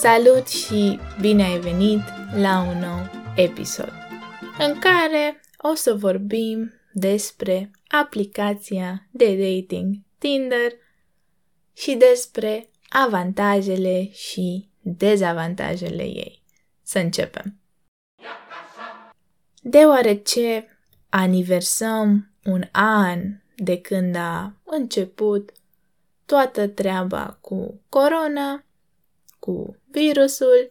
Salut și bine ai venit la un nou episod în care o să vorbim despre aplicația de dating Tinder și despre avantajele și dezavantajele ei. Să începem! Deoarece aniversăm un an de când a început toată treaba cu corona, cu virusul,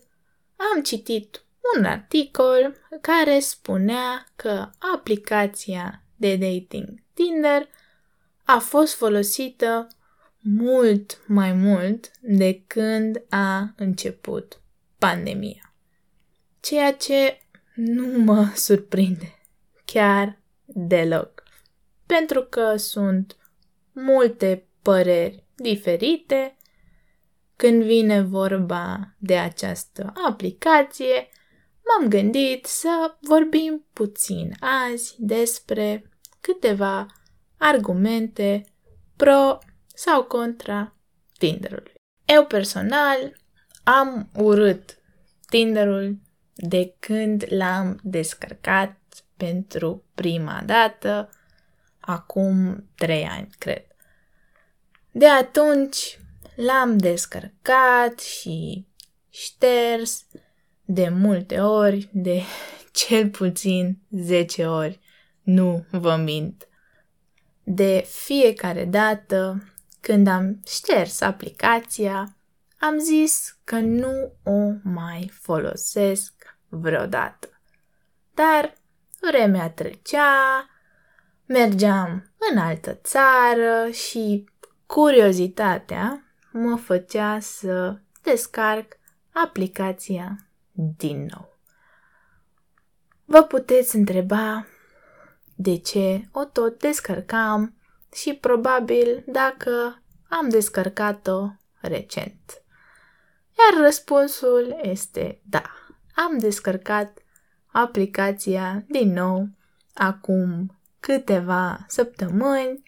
am citit un articol care spunea că aplicația de dating Tinder a fost folosită mult mai mult de când a început pandemia. Ceea ce nu mă surprinde chiar deloc, pentru că sunt multe păreri diferite când vine vorba de această aplicație, m-am gândit să vorbim puțin azi despre câteva argumente pro sau contra Tinderului. Eu personal am urât Tinderul de când l-am descărcat pentru prima dată, acum trei ani, cred. De atunci l-am descărcat și șters de multe ori, de cel puțin 10 ori, nu vă mint. De fiecare dată când am șters aplicația, am zis că nu o mai folosesc vreodată. Dar vremea trecea, mergeam în altă țară și curiozitatea mă făcea să descarc aplicația din nou. Vă puteți întreba de ce o tot descărcam și probabil dacă am descărcat-o recent. Iar răspunsul este da. Am descărcat aplicația din nou acum câteva săptămâni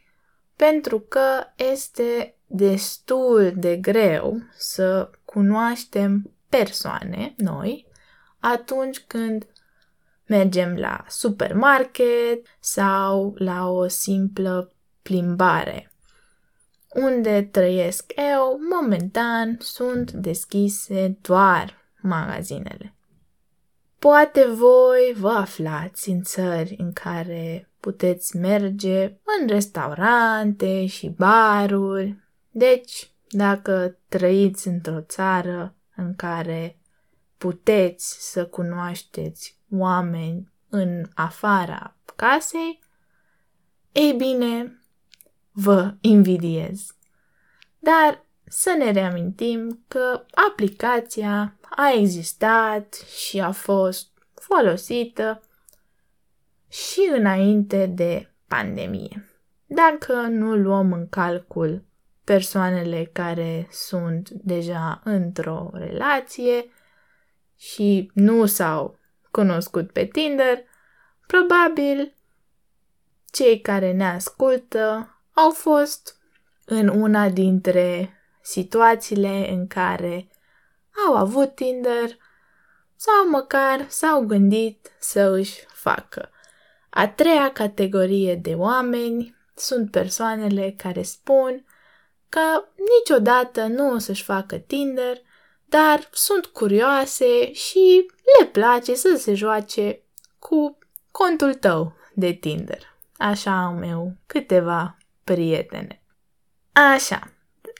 pentru că este destul de greu să cunoaștem persoane noi atunci când mergem la supermarket sau la o simplă plimbare. Unde trăiesc eu, momentan sunt deschise doar magazinele. Poate voi vă aflați în țări în care puteți merge în restaurante și baruri. Deci, dacă trăiți într-o țară în care puteți să cunoașteți oameni în afara casei, ei bine, vă invidiez. Dar să ne reamintim că aplicația a existat și a fost folosită și înainte de pandemie. Dacă nu luăm în calcul persoanele care sunt deja într-o relație și nu s-au cunoscut pe Tinder, probabil cei care ne ascultă au fost în una dintre situațiile în care au avut Tinder sau măcar s-au gândit să își facă. A treia categorie de oameni sunt persoanele care spun că niciodată nu o să-și facă Tinder, dar sunt curioase și le place să se joace cu contul tău de Tinder. Așa am eu câteva prietene. Așa.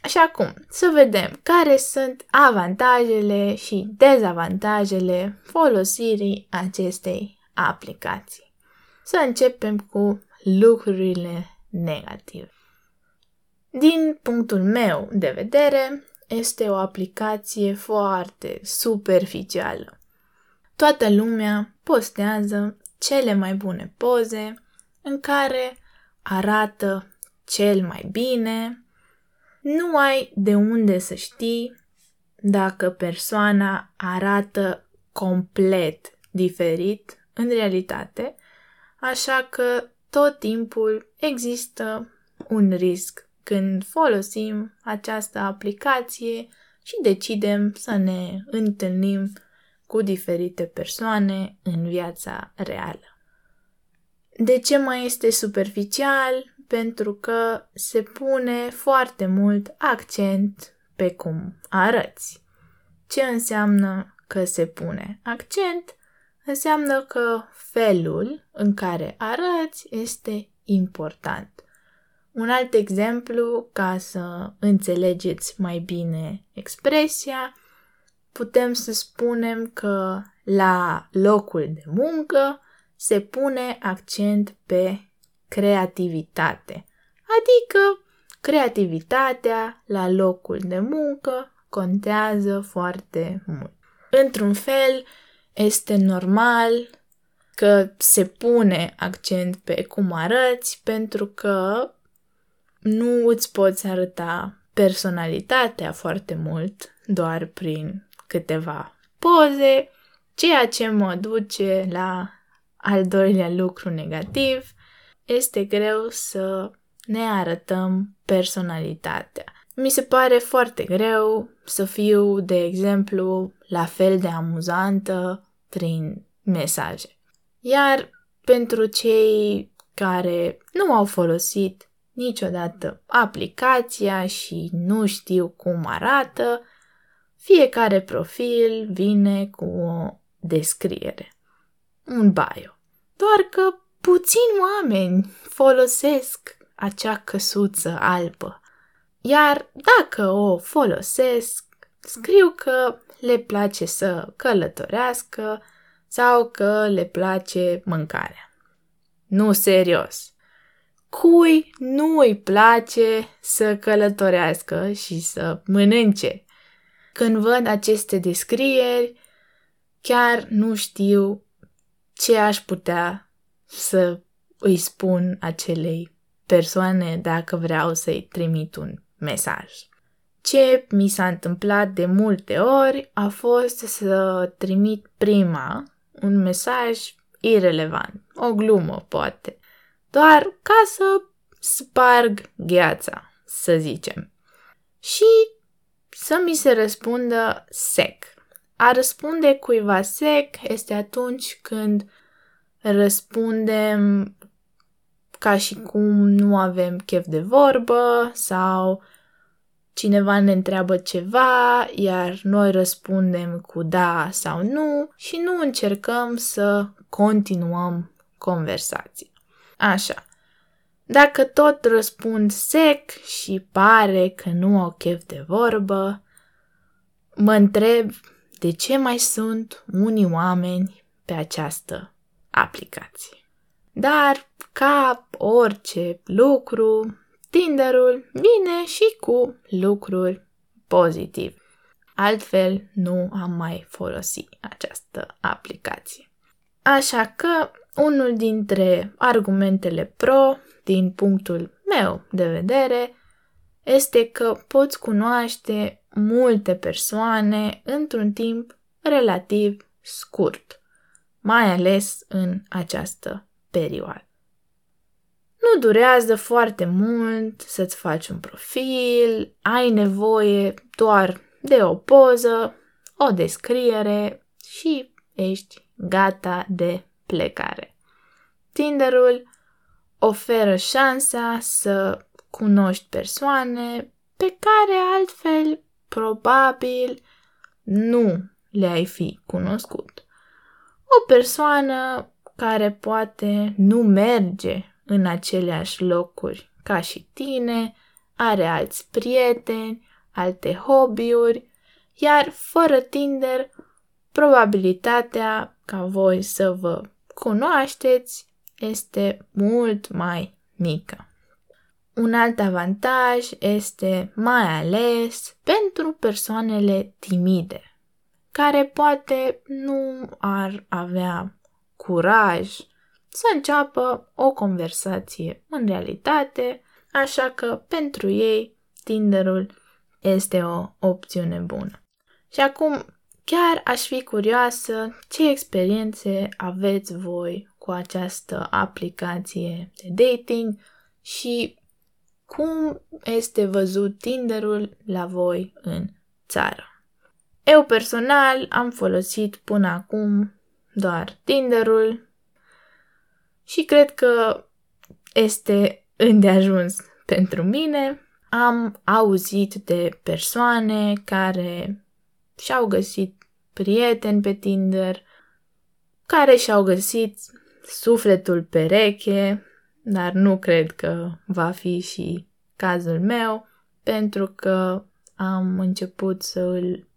Și acum, să vedem care sunt avantajele și dezavantajele folosirii acestei aplicații. Să începem cu lucrurile negative. Din punctul meu de vedere, este o aplicație foarte superficială. Toată lumea postează cele mai bune poze în care arată cel mai bine, nu ai de unde să știi dacă persoana arată complet diferit în realitate, așa că tot timpul există un risc când folosim această aplicație și decidem să ne întâlnim cu diferite persoane în viața reală. De ce mai este superficial? Pentru că se pune foarte mult accent pe cum arăți. Ce înseamnă că se pune accent? Înseamnă că felul în care arăți este important. Un alt exemplu, ca să înțelegeți mai bine expresia, putem să spunem că la locul de muncă se pune accent pe creativitate, adică creativitatea la locul de muncă contează foarte mult. Într-un fel, este normal că se pune accent pe cum arăți pentru că nu îți poți arăta personalitatea foarte mult doar prin câteva poze, ceea ce mă duce la al doilea lucru negativ, este greu să ne arătăm personalitatea. Mi se pare foarte greu să fiu, de exemplu, la fel de amuzantă prin mesaje. Iar pentru cei care nu au folosit niciodată aplicația și nu știu cum arată, fiecare profil vine cu o descriere, un bio. Doar că puțini oameni folosesc acea căsuță albă. Iar dacă o folosesc, scriu că le place să călătorească sau că le place mâncarea. Nu serios. Cui nu îi place să călătorească și să mănânce? Când văd aceste descrieri, chiar nu știu ce aș putea să îi spun acelei persoane dacă vreau să-i trimit un mesaj. Ce mi s-a întâmplat de multe ori a fost să trimit prima un mesaj irelevant, o glumă poate, doar ca să sparg gheața, să zicem. Și să mi se răspundă sec. A răspunde cuiva sec este atunci când răspundem ca și cum nu avem chef de vorbă sau cineva ne întreabă ceva, iar noi răspundem cu da sau nu și nu încercăm să continuăm conversația. Așa. Dacă tot răspund sec și pare că nu au chef de vorbă, mă întreb de ce mai sunt unii oameni pe această aplicație. Dar, ca orice lucru, Tinderul vine și cu lucruri pozitive. Altfel, nu am mai folosit această aplicație. Așa că, unul dintre argumentele pro, din punctul meu de vedere, este că poți cunoaște multe persoane într-un timp relativ scurt, mai ales în această perioadă. Nu durează foarte mult să-ți faci un profil, ai nevoie doar de o poză, o descriere și ești gata de plecare. Tinderul oferă șansa să cunoști persoane pe care altfel probabil nu le-ai fi cunoscut. O persoană care poate nu merge în aceleași locuri ca și tine, are alți prieteni, alte hobby-uri, iar fără Tinder, probabilitatea ca voi să vă cunoașteți este mult mai mică. Un alt avantaj este mai ales pentru persoanele timide, care poate nu ar avea curaj să înceapă o conversație în realitate, așa că pentru ei Tinderul este o opțiune bună. Și acum chiar aș fi curioasă ce experiențe aveți voi cu această aplicație de dating și cum este văzut Tinderul la voi în țară. Eu personal am folosit până acum doar Tinderul și cred că este îndeajuns pentru mine. Am auzit de persoane care și-au găsit prieteni pe Tinder, care și-au găsit sufletul pereche, dar nu cred că va fi și cazul meu, pentru că am început să îl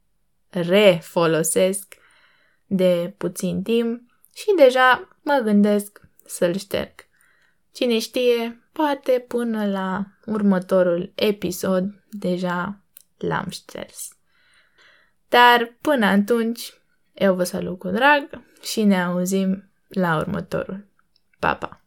refolosesc de puțin timp și deja mă gândesc să-l șterg. Cine știe, poate până la următorul episod deja l-am șters. Dar până atunci, eu vă salut cu drag și ne auzim la următorul. Pa, pa!